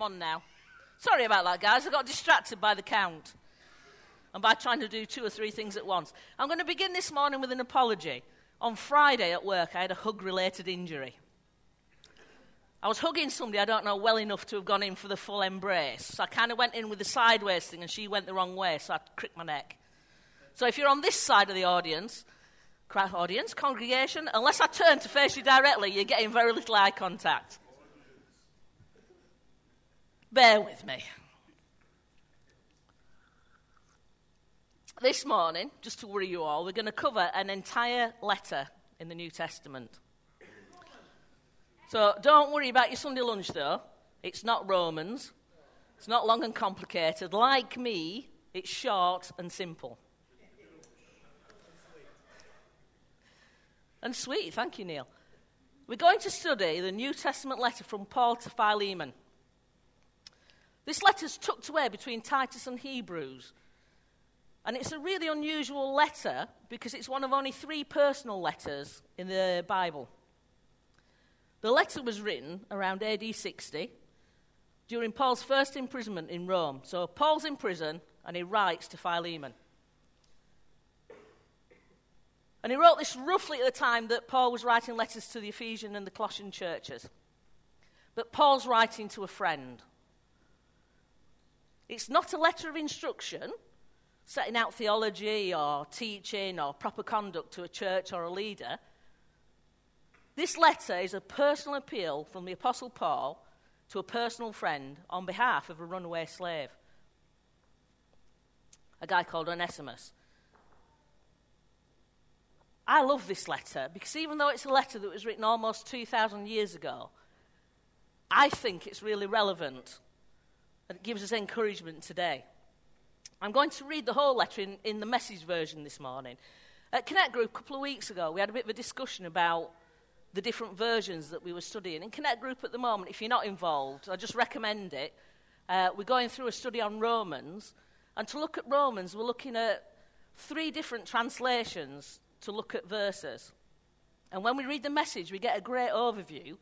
Come on now. Sorry about that, guys. I got distracted by the count and by trying to do two or three things at once. I'm going to begin this morning with an apology. On Friday at work, I had a hug related injury. I was hugging somebody I don't know well enough to have gone in for the full embrace. So I kind of went in with the sideways thing and she went the wrong way, so I cricked my neck. So if you're on this side of the audience, audience, congregation, unless I turn to face you directly, you're getting very little eye contact. Bear with me. This morning, just to worry you all, we're going to cover an entire letter in the New Testament. So don't worry about your Sunday lunch, though. It's not Romans, it's not long and complicated. Like me, it's short and simple. And sweet, thank you, Neil. We're going to study the New Testament letter from Paul to Philemon. This letter's tucked away between Titus and Hebrews. And it's a really unusual letter because it's one of only three personal letters in the Bible. The letter was written around AD 60 during Paul's first imprisonment in Rome. So Paul's in prison and he writes to Philemon. And he wrote this roughly at the time that Paul was writing letters to the Ephesian and the Colossian churches. But Paul's writing to a friend. It's not a letter of instruction, setting out theology or teaching or proper conduct to a church or a leader. This letter is a personal appeal from the Apostle Paul to a personal friend on behalf of a runaway slave, a guy called Onesimus. I love this letter because even though it's a letter that was written almost 2,000 years ago, I think it's really relevant and it gives us encouragement today. I'm going to read the whole letter in, in the message version this morning. At Connect Group a couple of weeks ago, we had a bit of a discussion about the different versions that we were studying. In Connect Group at the moment, if you're not involved, I just recommend it. Uh, we're going through a study on Romans, and to look at Romans, we're looking at three different translations to look at verses. And when we read the message, we get a great overview.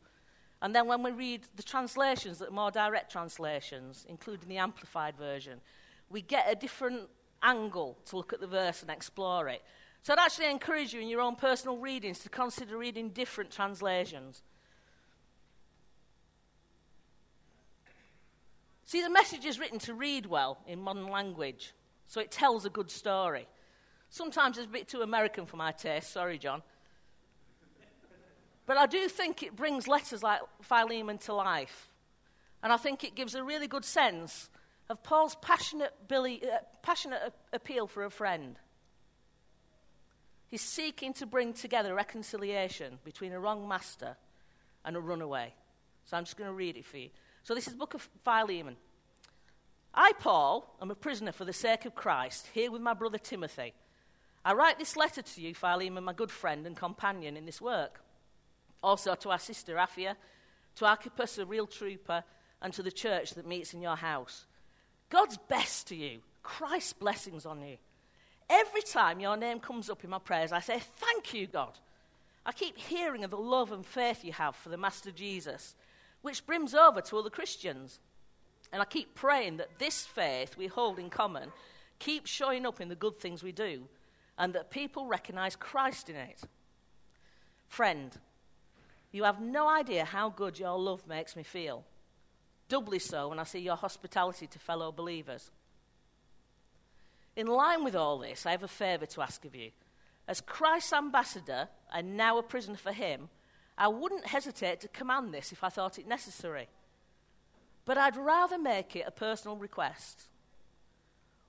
And then when we read the translations are more direct translations, including the amplified version, we get a different angle to look at the verse and explore it. So I'd actually encourage you in your own personal readings to consider reading different translations. See, the message is written to read well in modern language, so it tells a good story. Sometimes it's a bit too American for my taste. Sorry, John. But I do think it brings letters like Philemon to life. And I think it gives a really good sense of Paul's passionate, Billy, uh, passionate appeal for a friend. He's seeking to bring together reconciliation between a wrong master and a runaway. So I'm just going to read it for you. So this is the book of Philemon. I, Paul, am a prisoner for the sake of Christ, here with my brother Timothy. I write this letter to you, Philemon, my good friend and companion in this work. Also to our sister Apphia, to Archippus, a real trooper, and to the church that meets in your house. God's best to you, Christ's blessings on you. Every time your name comes up in my prayers, I say, Thank you, God. I keep hearing of the love and faith you have for the Master Jesus, which brims over to other Christians. And I keep praying that this faith we hold in common keeps showing up in the good things we do and that people recognize Christ in it. Friend, you have no idea how good your love makes me feel. Doubly so when I see your hospitality to fellow believers. In line with all this, I have a favour to ask of you. As Christ's ambassador and now a prisoner for him, I wouldn't hesitate to command this if I thought it necessary. But I'd rather make it a personal request.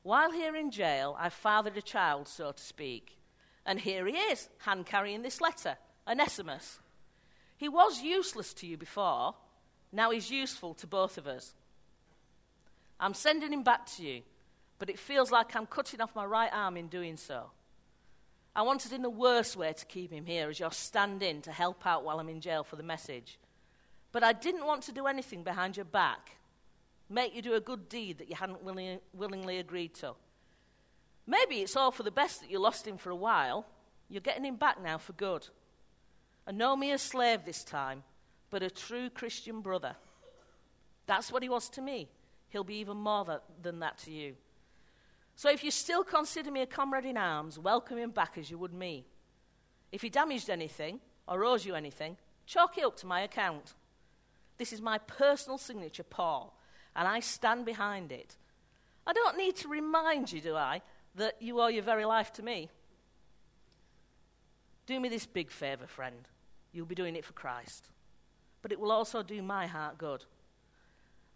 While here in jail, I fathered a child, so to speak. And here he is, hand carrying this letter, Onesimus. He was useless to you before, now he's useful to both of us. I'm sending him back to you, but it feels like I'm cutting off my right arm in doing so. I wanted in the worst way to keep him here as your stand in to help out while I'm in jail for the message. But I didn't want to do anything behind your back make you do a good deed that you hadn't willing, willingly agreed to. Maybe it's all for the best that you lost him for a while. You're getting him back now for good. And no mere slave this time, but a true Christian brother. That's what he was to me. He'll be even more that, than that to you. So if you still consider me a comrade in arms, welcome him back as you would me. If he damaged anything or owes you anything, chalk it up to my account. This is my personal signature, Paul, and I stand behind it. I don't need to remind you, do I, that you owe your very life to me. Do me this big favour, friend. You'll be doing it for Christ. But it will also do my heart good.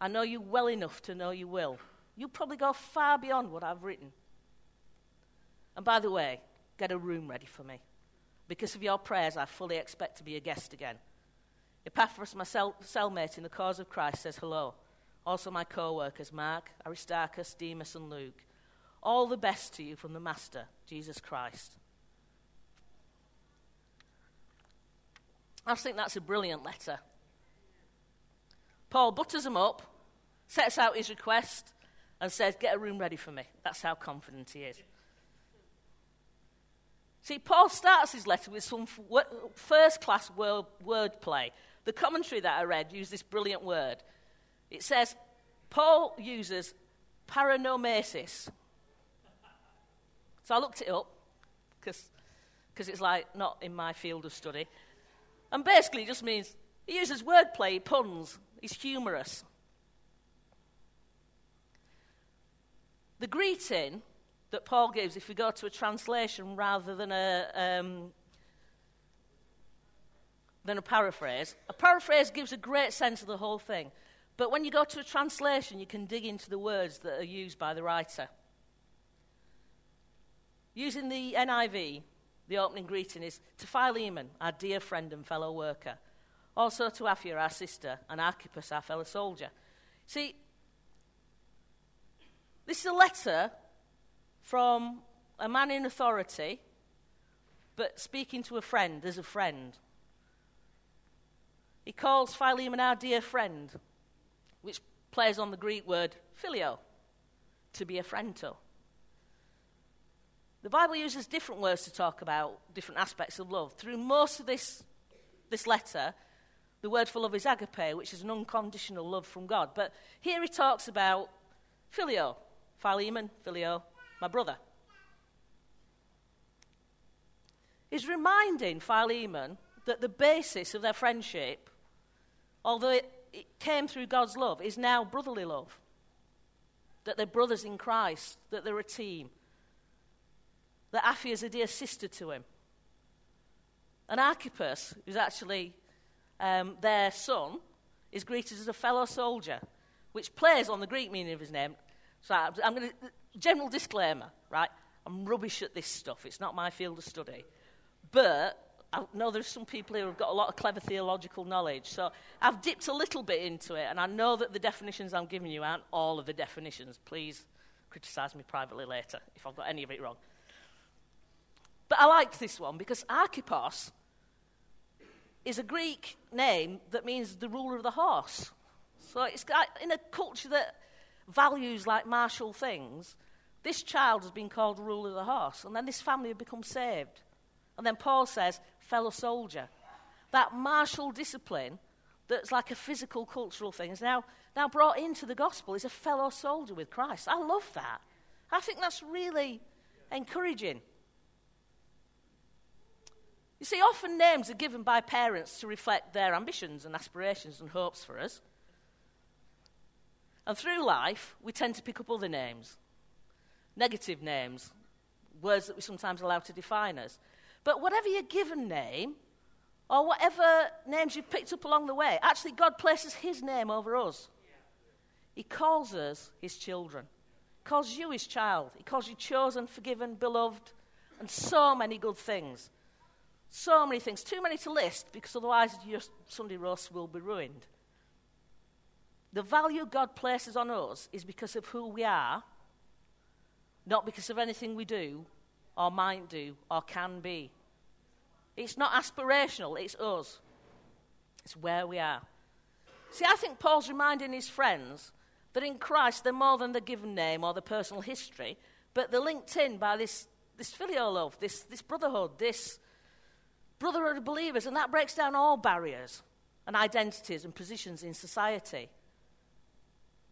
I know you well enough to know you will. You'll probably go far beyond what I've written. And by the way, get a room ready for me. Because of your prayers, I fully expect to be a guest again. Epaphras, my cell- cellmate in the cause of Christ, says hello. Also, my co workers, Mark, Aristarchus, Demas, and Luke. All the best to you from the Master, Jesus Christ. I think that's a brilliant letter. Paul butters him up, sets out his request, and says, Get a room ready for me. That's how confident he is. See, Paul starts his letter with some first class word, wordplay. The commentary that I read used this brilliant word. It says, Paul uses paranomasis. So I looked it up because it's like not in my field of study. And basically, just means he uses wordplay, puns, he's humorous. The greeting that Paul gives, if we go to a translation rather than a, um, than a paraphrase, a paraphrase gives a great sense of the whole thing. But when you go to a translation, you can dig into the words that are used by the writer. Using the NIV, the opening greeting is to Philemon, our dear friend and fellow worker. Also to Apphia, our sister, and Archippus, our fellow soldier. See, this is a letter from a man in authority, but speaking to a friend as a friend. He calls Philemon our dear friend, which plays on the Greek word phileo, to be a friend to. The Bible uses different words to talk about different aspects of love. Through most of this, this letter, the word for love is agape, which is an unconditional love from God. But here he talks about phileo, Philemon, phileo, my brother. He's reminding Philemon that the basis of their friendship, although it, it came through God's love, is now brotherly love. That they're brothers in Christ, that they're a team that Apphia is a dear sister to him. And Archippus, who's actually um, their son, is greeted as a fellow soldier, which plays on the Greek meaning of his name. So I'm, going to, general disclaimer, right? I'm rubbish at this stuff. It's not my field of study. But I know there's some people here who've got a lot of clever theological knowledge. So I've dipped a little bit into it, and I know that the definitions I'm giving you aren't all of the definitions. Please criticize me privately later if I've got any of it wrong. But I like this one because Archippos is a Greek name that means the ruler of the horse. So it's in a culture that values like martial things. This child has been called ruler of the horse, and then this family have become saved. And then Paul says, fellow soldier. That martial discipline that's like a physical, cultural thing is now, now brought into the gospel is a fellow soldier with Christ. I love that. I think that's really encouraging. You see, often names are given by parents to reflect their ambitions and aspirations and hopes for us. And through life, we tend to pick up other names, negative names, words that we sometimes allow to define us. But whatever your given name, or whatever names you've picked up along the way, actually, God places His name over us. He calls us His children, he calls you His child, He calls you chosen, forgiven, beloved, and so many good things. So many things, too many to list, because otherwise your Sunday roast will be ruined. The value God places on us is because of who we are, not because of anything we do, or might do, or can be. It's not aspirational, it's us. It's where we are. See, I think Paul's reminding his friends that in Christ they're more than the given name or the personal history, but they're linked in by this, this filial love, this, this brotherhood, this brotherhood of believers, and that breaks down all barriers and identities and positions in society.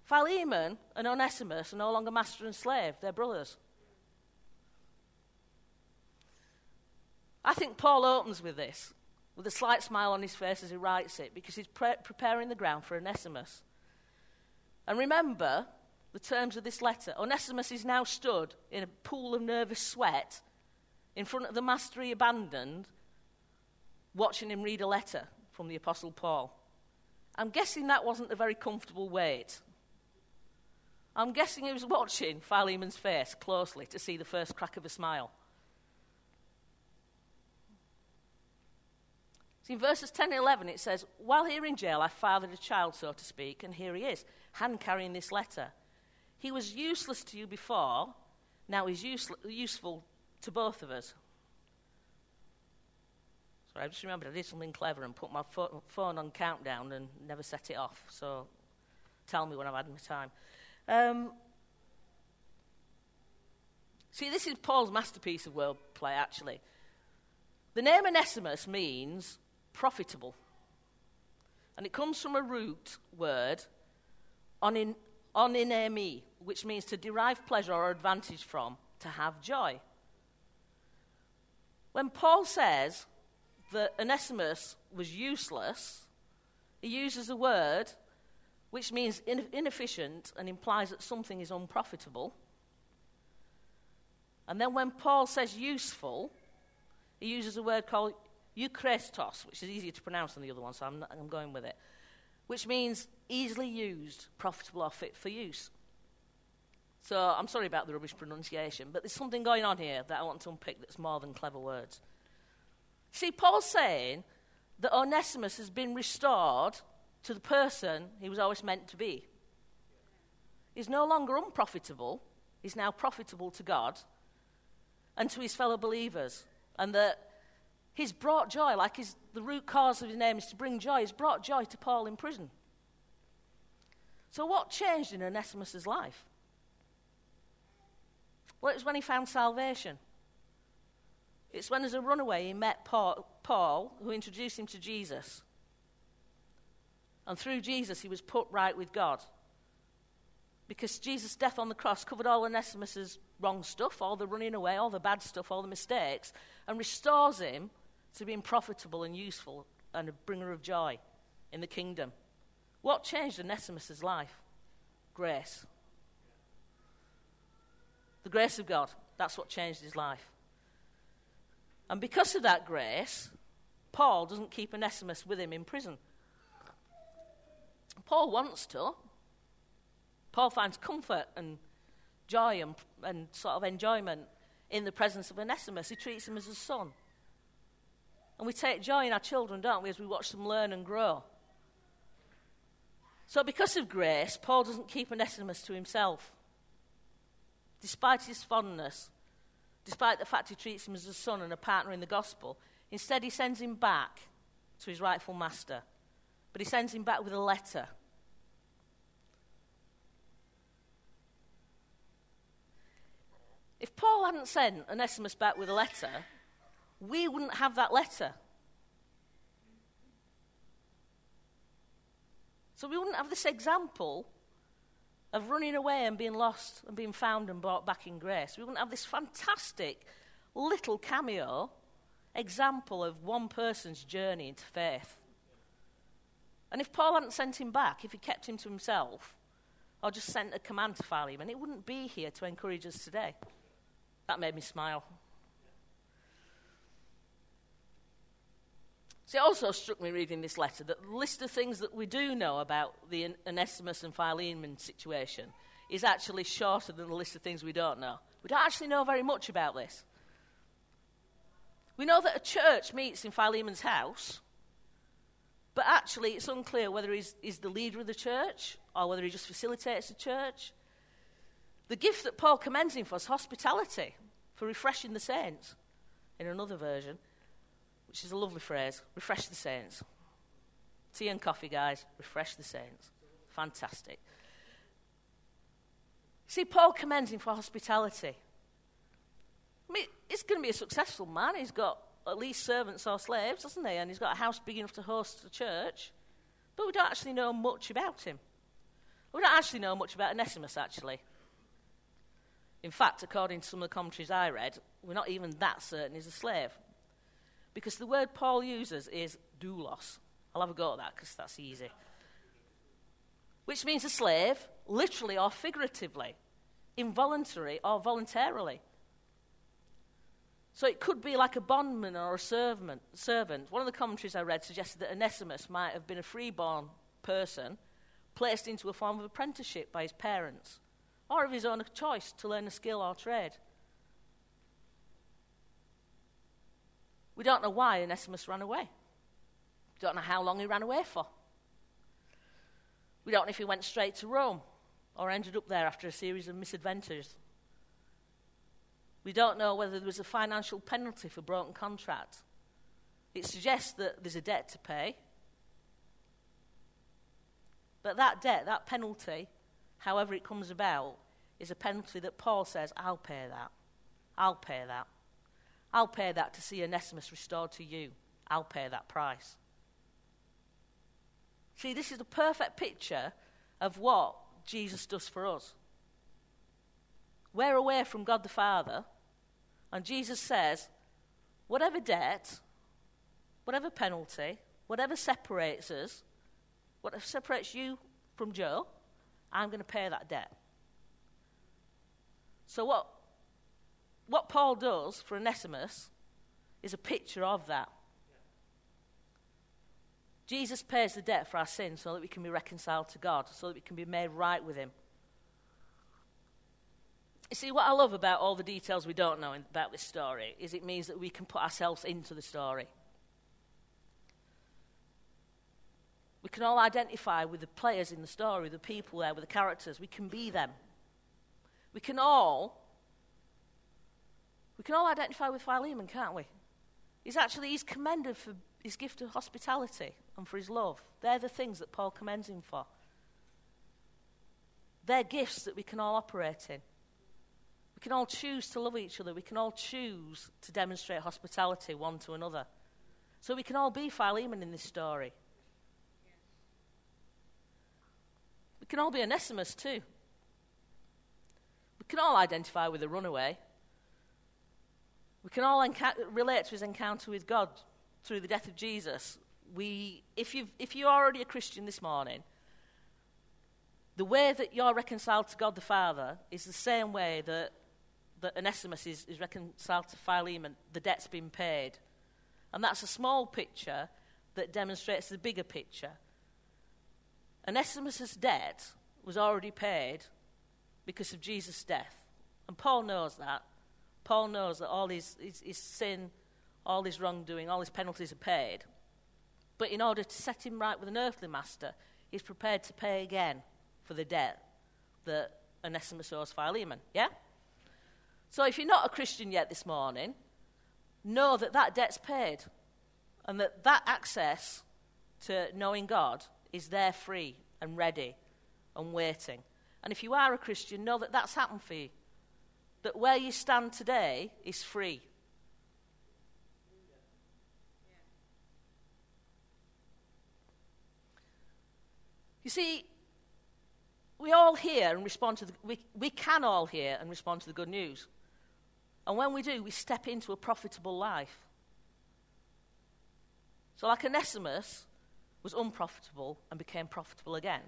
Philemon and Onesimus are no longer master and slave, they're brothers. I think Paul opens with this, with a slight smile on his face as he writes it, because he's pre- preparing the ground for Onesimus. And remember the terms of this letter. Onesimus is now stood in a pool of nervous sweat in front of the master he abandoned, watching him read a letter from the Apostle Paul. I'm guessing that wasn't a very comfortable wait. I'm guessing he was watching Philemon's face closely to see the first crack of a smile. See, in verses 10 and 11, it says, While here in jail, I fathered a child, so to speak, and here he is, hand carrying this letter. He was useless to you before, now he's useful, useful to both of us. Sorry, I just remembered I did something clever and put my fo- phone on countdown and never set it off. So tell me when I've had my time. Um, see, this is Paul's masterpiece of wordplay, actually. The name Onesimus means profitable. And it comes from a root word, onin, oninemi, which means to derive pleasure or advantage from, to have joy. When Paul says that Onesimus was useless, he uses a word which means inefficient and implies that something is unprofitable. And then when Paul says useful, he uses a word called euchrestos, which is easier to pronounce than the other one, so I'm, not, I'm going with it, which means easily used, profitable, or fit for use. So I'm sorry about the rubbish pronunciation, but there's something going on here that I want to unpick that's more than clever words. See, Paul's saying that Onesimus has been restored to the person he was always meant to be. He's no longer unprofitable, he's now profitable to God and to his fellow believers. And that he's brought joy, like his, the root cause of his name is to bring joy. He's brought joy to Paul in prison. So, what changed in Onesimus' life? Well, it was when he found salvation. It's when, as a runaway, he met Paul, Paul, who introduced him to Jesus. And through Jesus, he was put right with God. Because Jesus' death on the cross covered all Onesimus' wrong stuff, all the running away, all the bad stuff, all the mistakes, and restores him to being profitable and useful and a bringer of joy in the kingdom. What changed Onesimus' life? Grace. The grace of God. That's what changed his life. And because of that grace, Paul doesn't keep Onesimus with him in prison. Paul wants to. Paul finds comfort and joy and, and sort of enjoyment in the presence of Onesimus. He treats him as a son. And we take joy in our children, don't we, as we watch them learn and grow. So, because of grace, Paul doesn't keep Onesimus to himself despite his fondness, despite the fact he treats him as a son and a partner in the gospel. Instead, he sends him back to his rightful master. But he sends him back with a letter. If Paul hadn't sent Onesimus back with a letter, we wouldn't have that letter. So we wouldn't have this example of running away and being lost and being found and brought back in grace. We wouldn't have this fantastic little cameo example of one person's journey into faith. And if Paul hadn't sent him back, if he kept him to himself, or just sent a command to Philemon, he wouldn't be here to encourage us today. That made me smile. It also struck me reading this letter that the list of things that we do know about the Onesimus and Philemon situation is actually shorter than the list of things we don't know. We don't actually know very much about this. We know that a church meets in Philemon's house, but actually it's unclear whether he's, he's the leader of the church or whether he just facilitates the church. The gift that Paul commends him for is hospitality, for refreshing the saints, in another version which is a lovely phrase refresh the saints. Tea and coffee, guys, refresh the saints. Fantastic. See, Paul commends him for hospitality. I mean, he's going to be a successful man. He's got at least servants or slaves, doesn't he? And he's got a house big enough to host a church. But we don't actually know much about him. We don't actually know much about Onesimus, actually. In fact, according to some of the commentaries I read, we're not even that certain he's a slave. Because the word Paul uses is doulos. I'll have a go at that because that's easy. Which means a slave, literally or figuratively, involuntary or voluntarily. So it could be like a bondman or a servant. servant. One of the commentaries I read suggested that Onesimus might have been a freeborn person placed into a form of apprenticeship by his parents or of his own choice to learn a skill or trade. We don't know why Onesimus ran away. We don't know how long he ran away for. We don't know if he went straight to Rome or ended up there after a series of misadventures. We don't know whether there was a financial penalty for broken contract. It suggests that there's a debt to pay. But that debt, that penalty, however it comes about, is a penalty that Paul says, I'll pay that. I'll pay that. I'll pay that to see Onesimus restored to you. I'll pay that price. See, this is the perfect picture of what Jesus does for us. We're away from God the Father, and Jesus says, whatever debt, whatever penalty, whatever separates us, whatever separates you from Joe, I'm going to pay that debt. So, what, what Paul does for Onesimus is a picture of that. Jesus pays the debt for our sins so that we can be reconciled to God, so that we can be made right with Him. You see, what I love about all the details we don't know about this story is it means that we can put ourselves into the story. We can all identify with the players in the story, the people there, with the characters. We can be them. We can all we can all identify with Philemon, can't we? He's actually he's commended for his gift of hospitality and for his love. They're the things that Paul commends him for. They're gifts that we can all operate in. We can all choose to love each other. We can all choose to demonstrate hospitality one to another. So we can all be Philemon in this story. We can all be Onesimus too. We can all identify with a runaway. We can all enca- relate to his encounter with God through the death of Jesus. We, if, you if you're already a Christian this morning, the way that you're reconciled to God the Father is the same way that, that Onesimus is, is reconciled to Philemon. The debt's been paid. And that's a small picture that demonstrates the bigger picture. Onesimus' debt was already paid because of Jesus' death. And Paul knows that. Paul knows that all his, his, his sin, all his wrongdoing, all his penalties are paid. But in order to set him right with an earthly master, he's prepared to pay again for the debt that Onesimus owes Philemon. Yeah? So if you're not a Christian yet this morning, know that that debt's paid and that that access to knowing God is there free and ready and waiting. And if you are a Christian, know that that's happened for you that where you stand today is free. You see, we all hear and respond to the, we, we can all hear and respond to the good news. And when we do, we step into a profitable life. So, like Onesimus was unprofitable and became profitable again.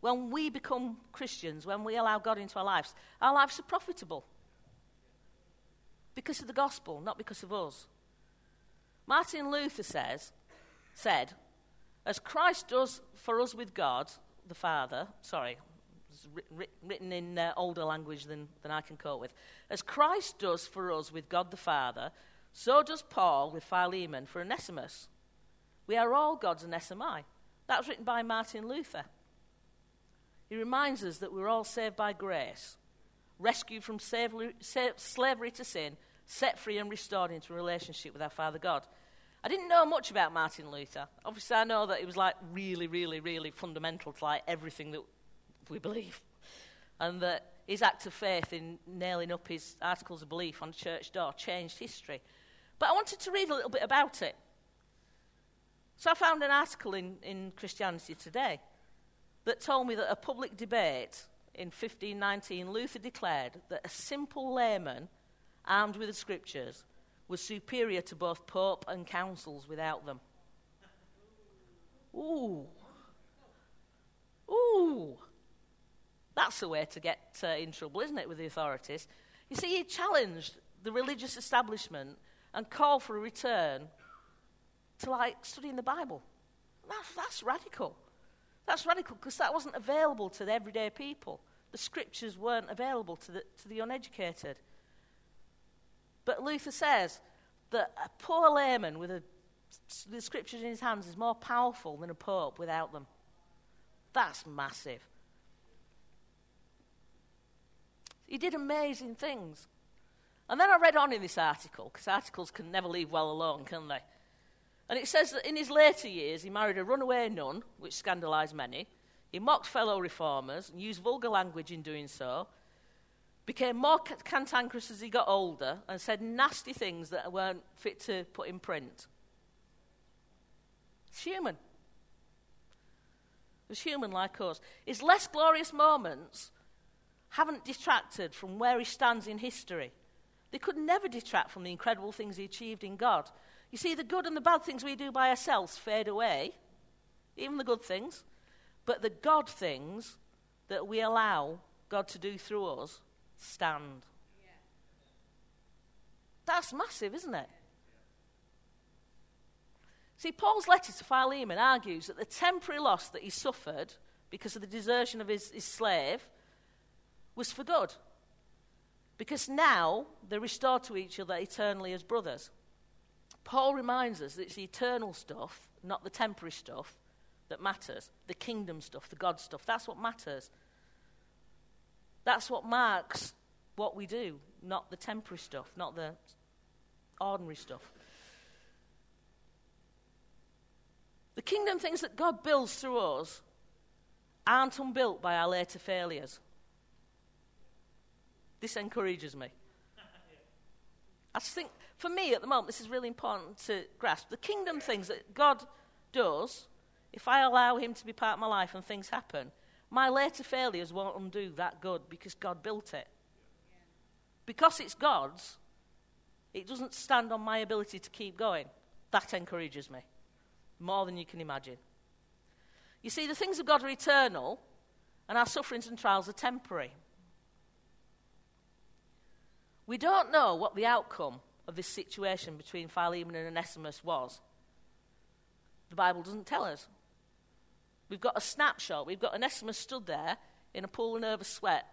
When we become Christians, when we allow God into our lives, our lives are profitable because of the gospel, not because of us. Martin Luther says, said, as Christ does for us with God, the Father, sorry, written in uh, older language than, than I can cope with. As Christ does for us with God the Father, so does Paul with Philemon for Onesimus. We are all God's Onesimi. That was written by Martin Luther. He reminds us that we're all saved by grace, rescued from slavery to sin, set free and restored into a relationship with our Father God. I didn't know much about Martin Luther. Obviously, I know that he was like really, really, really fundamental to like everything that we believe, and that his act of faith in nailing up his articles of belief on the church door changed history. But I wanted to read a little bit about it. So I found an article in, in Christianity Today. that told me that a public debate in 1519, Luther declared that a simple layman armed with the scriptures was superior to both pope and councils without them. Ooh. Ooh. That's the way to get uh, in trouble, isn't it, with the authorities? You see, he challenged the religious establishment and called for a return to, like, studying the Bible. That's, that's radical. That's radical because that wasn't available to the everyday people. The scriptures weren't available to the, to the uneducated. But Luther says that a poor layman with a, the scriptures in his hands is more powerful than a pope without them. That's massive. He did amazing things. And then I read on in this article, because articles can never leave well alone, can they? And it says that in his later years, he married a runaway nun, which scandalised many. He mocked fellow reformers and used vulgar language in doing so. Became more cantankerous as he got older and said nasty things that weren't fit to put in print. It's human. It's human like us. His less glorious moments haven't detracted from where he stands in history. They could never detract from the incredible things he achieved in God. You see, the good and the bad things we do by ourselves fade away, even the good things, but the God things that we allow God to do through us stand. That's massive, isn't it? See, Paul's letter to Philemon argues that the temporary loss that he suffered because of the desertion of his, his slave was for good. Because now they're restored to each other eternally as brothers. Paul reminds us that it's the eternal stuff, not the temporary stuff, that matters. The kingdom stuff, the God stuff. That's what matters. That's what marks what we do, not the temporary stuff, not the ordinary stuff. The kingdom things that God builds through us aren't unbuilt by our later failures. This encourages me. I think, for me at the moment, this is really important to grasp. The kingdom things that God does, if I allow Him to be part of my life and things happen, my later failures won't undo that good because God built it. Because it's God's, it doesn't stand on my ability to keep going. That encourages me more than you can imagine. You see, the things of God are eternal, and our sufferings and trials are temporary. We don't know what the outcome of this situation between Philemon and Onesimus was. The Bible doesn't tell us. We've got a snapshot. We've got Onesimus stood there in a pool of nervous sweat,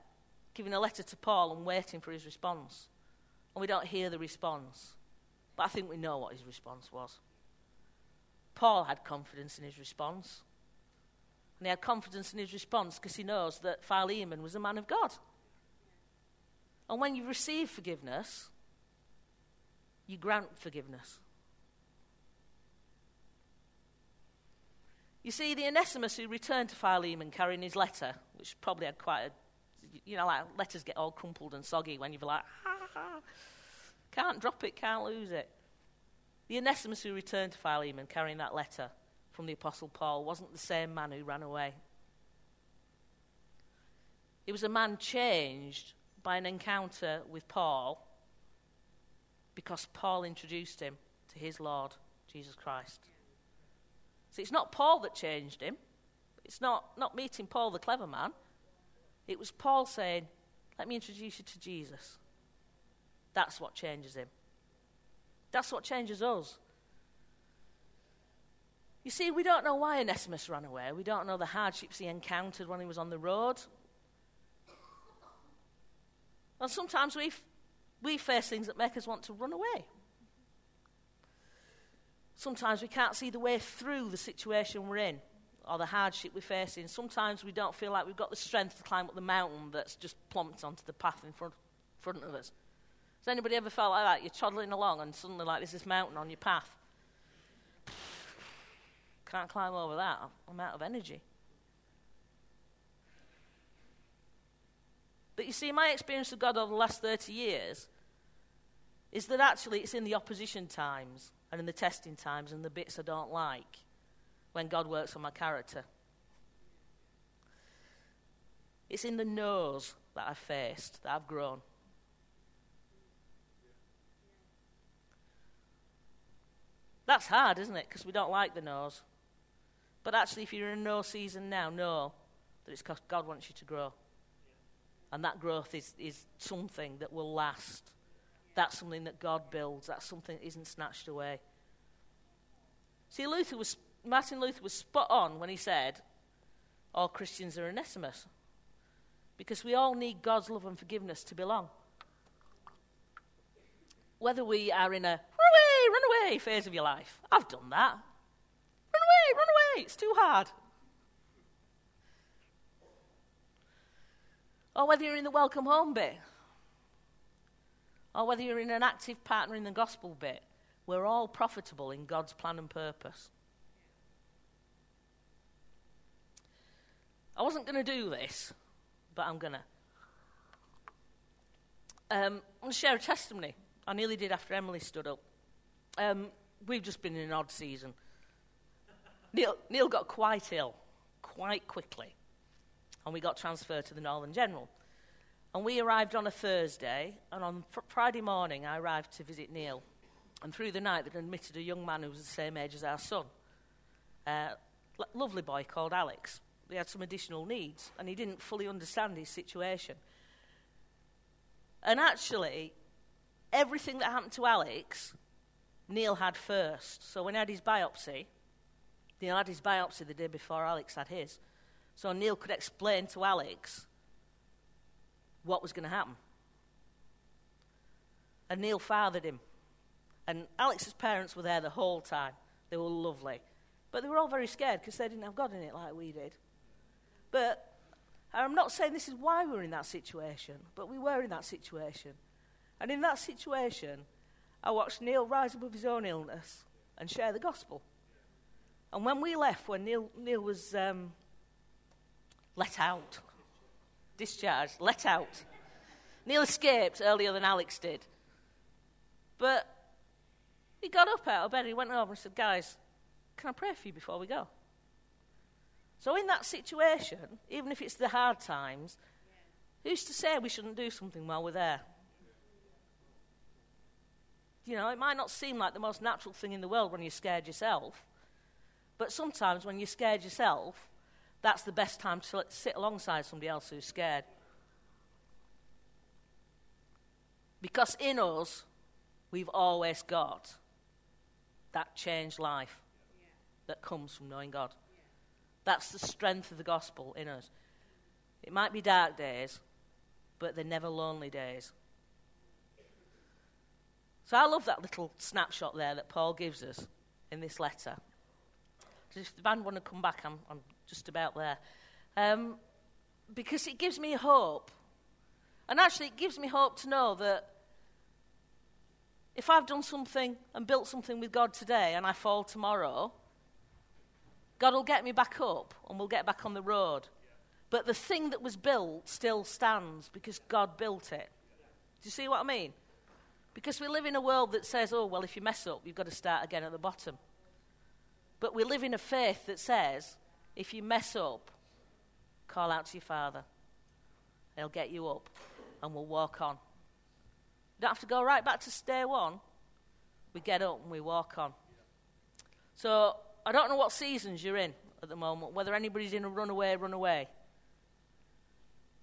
giving a letter to Paul and waiting for his response. And we don't hear the response. But I think we know what his response was. Paul had confidence in his response. And he had confidence in his response because he knows that Philemon was a man of God. And when you receive forgiveness, you grant forgiveness. You see, the Onesimus who returned to Philemon carrying his letter, which probably had quite a, you know, like letters get all crumpled and soggy when you're like, ha, ha, can't drop it, can't lose it. The Onesimus who returned to Philemon carrying that letter from the Apostle Paul wasn't the same man who ran away. He was a man changed by an encounter with Paul because Paul introduced him to his Lord, Jesus Christ. See, it's not Paul that changed him. It's not, not meeting Paul, the clever man. It was Paul saying, Let me introduce you to Jesus. That's what changes him. That's what changes us. You see, we don't know why Onesimus ran away. We don't know the hardships he encountered when he was on the road. And sometimes we, we face things that make us want to run away. Sometimes we can't see the way through the situation we're in or the hardship we're facing. Sometimes we don't feel like we've got the strength to climb up the mountain that's just plumped onto the path in front, front of us. Has anybody ever felt like that? You're toddling along and suddenly, like, there's this mountain on your path. Can't climb over that. I'm out of energy. But you see, my experience of God over the last 30 years is that actually it's in the opposition times and in the testing times and the bits I don't like when God works on my character. It's in the no's that I've faced, that I've grown. That's hard, isn't it? Because we don't like the no's. But actually, if you're in a no season now, know that it's because God wants you to grow. And that growth is, is something that will last. That's something that God builds. That's something that isn't snatched away. See, Luther was, Martin Luther was spot on when he said, all Christians are Onesimus. Because we all need God's love and forgiveness to belong. Whether we are in a run away, run away phase of your life, I've done that. Run away, run away, it's too hard. Or whether you're in the welcome home bit, or whether you're in an active partner in the gospel bit, we're all profitable in God's plan and purpose. I wasn't going to do this, but I'm going to. Um, I'm going to share a testimony. I nearly did after Emily stood up. Um, we've just been in an odd season. Neil, Neil got quite ill quite quickly, and we got transferred to the Northern General. And we arrived on a Thursday, and on fr- Friday morning, I arrived to visit Neil. And through the night, they'd admitted a young man who was the same age as our son. Uh, l- lovely boy called Alex. He had some additional needs, and he didn't fully understand his situation. And actually, everything that happened to Alex, Neil had first. So when he had his biopsy, Neil had his biopsy the day before Alex had his. So Neil could explain to Alex what was going to happen. And Neil fathered him. And Alex's parents were there the whole time. They were lovely. But they were all very scared because they didn't have God in it like we did. But I'm not saying this is why we were in that situation, but we were in that situation. And in that situation, I watched Neil rise above his own illness and share the gospel. And when we left, when Neil, Neil was um, let out, discharged, let out, Neil escaped earlier than Alex did. But he got up out of bed, he went over and said, Guys, can I pray for you before we go? So, in that situation, even if it's the hard times, who's to say we shouldn't do something while we're there? You know, it might not seem like the most natural thing in the world when you're scared yourself, but sometimes when you're scared yourself, that's the best time to sit alongside somebody else who's scared. Because in us, we've always got that changed life that comes from knowing God. That's the strength of the gospel in us. It might be dark days, but they're never lonely days. So I love that little snapshot there that Paul gives us in this letter. If the band want to come back, I'm, I'm just about there. Um, because it gives me hope. And actually, it gives me hope to know that if I've done something and built something with God today and I fall tomorrow, God will get me back up and we'll get back on the road. But the thing that was built still stands because God built it. Do you see what I mean? Because we live in a world that says, oh, well, if you mess up, you've got to start again at the bottom. But we live in a faith that says, if you mess up, call out to your Father. He'll get you up and we'll walk on. You don't have to go right back to day one. We get up and we walk on. So I don't know what seasons you're in at the moment, whether anybody's in a runaway, runaway.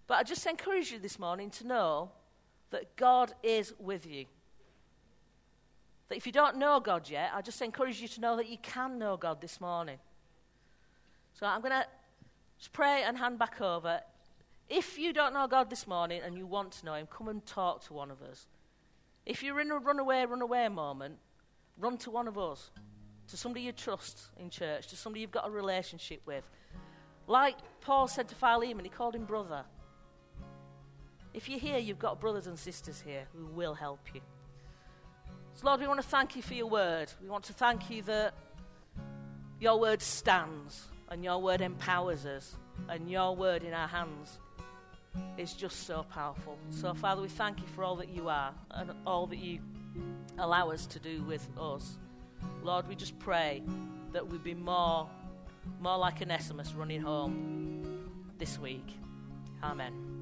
But I just encourage you this morning to know that God is with you. That if you don't know God yet, I just encourage you to know that you can know God this morning. So I'm going to just pray and hand back over. If you don't know God this morning and you want to know Him, come and talk to one of us. If you're in a runaway, runaway moment, run to one of us, to somebody you trust in church, to somebody you've got a relationship with. Like Paul said to Philemon, he called him brother. If you're here, you've got brothers and sisters here who will help you. So, Lord, we want to thank you for your word. We want to thank you that your word stands and your word empowers us and your word in our hands is just so powerful. So, Father, we thank you for all that you are and all that you allow us to do with us. Lord, we just pray that we be more, more like Onesimus running home this week. Amen.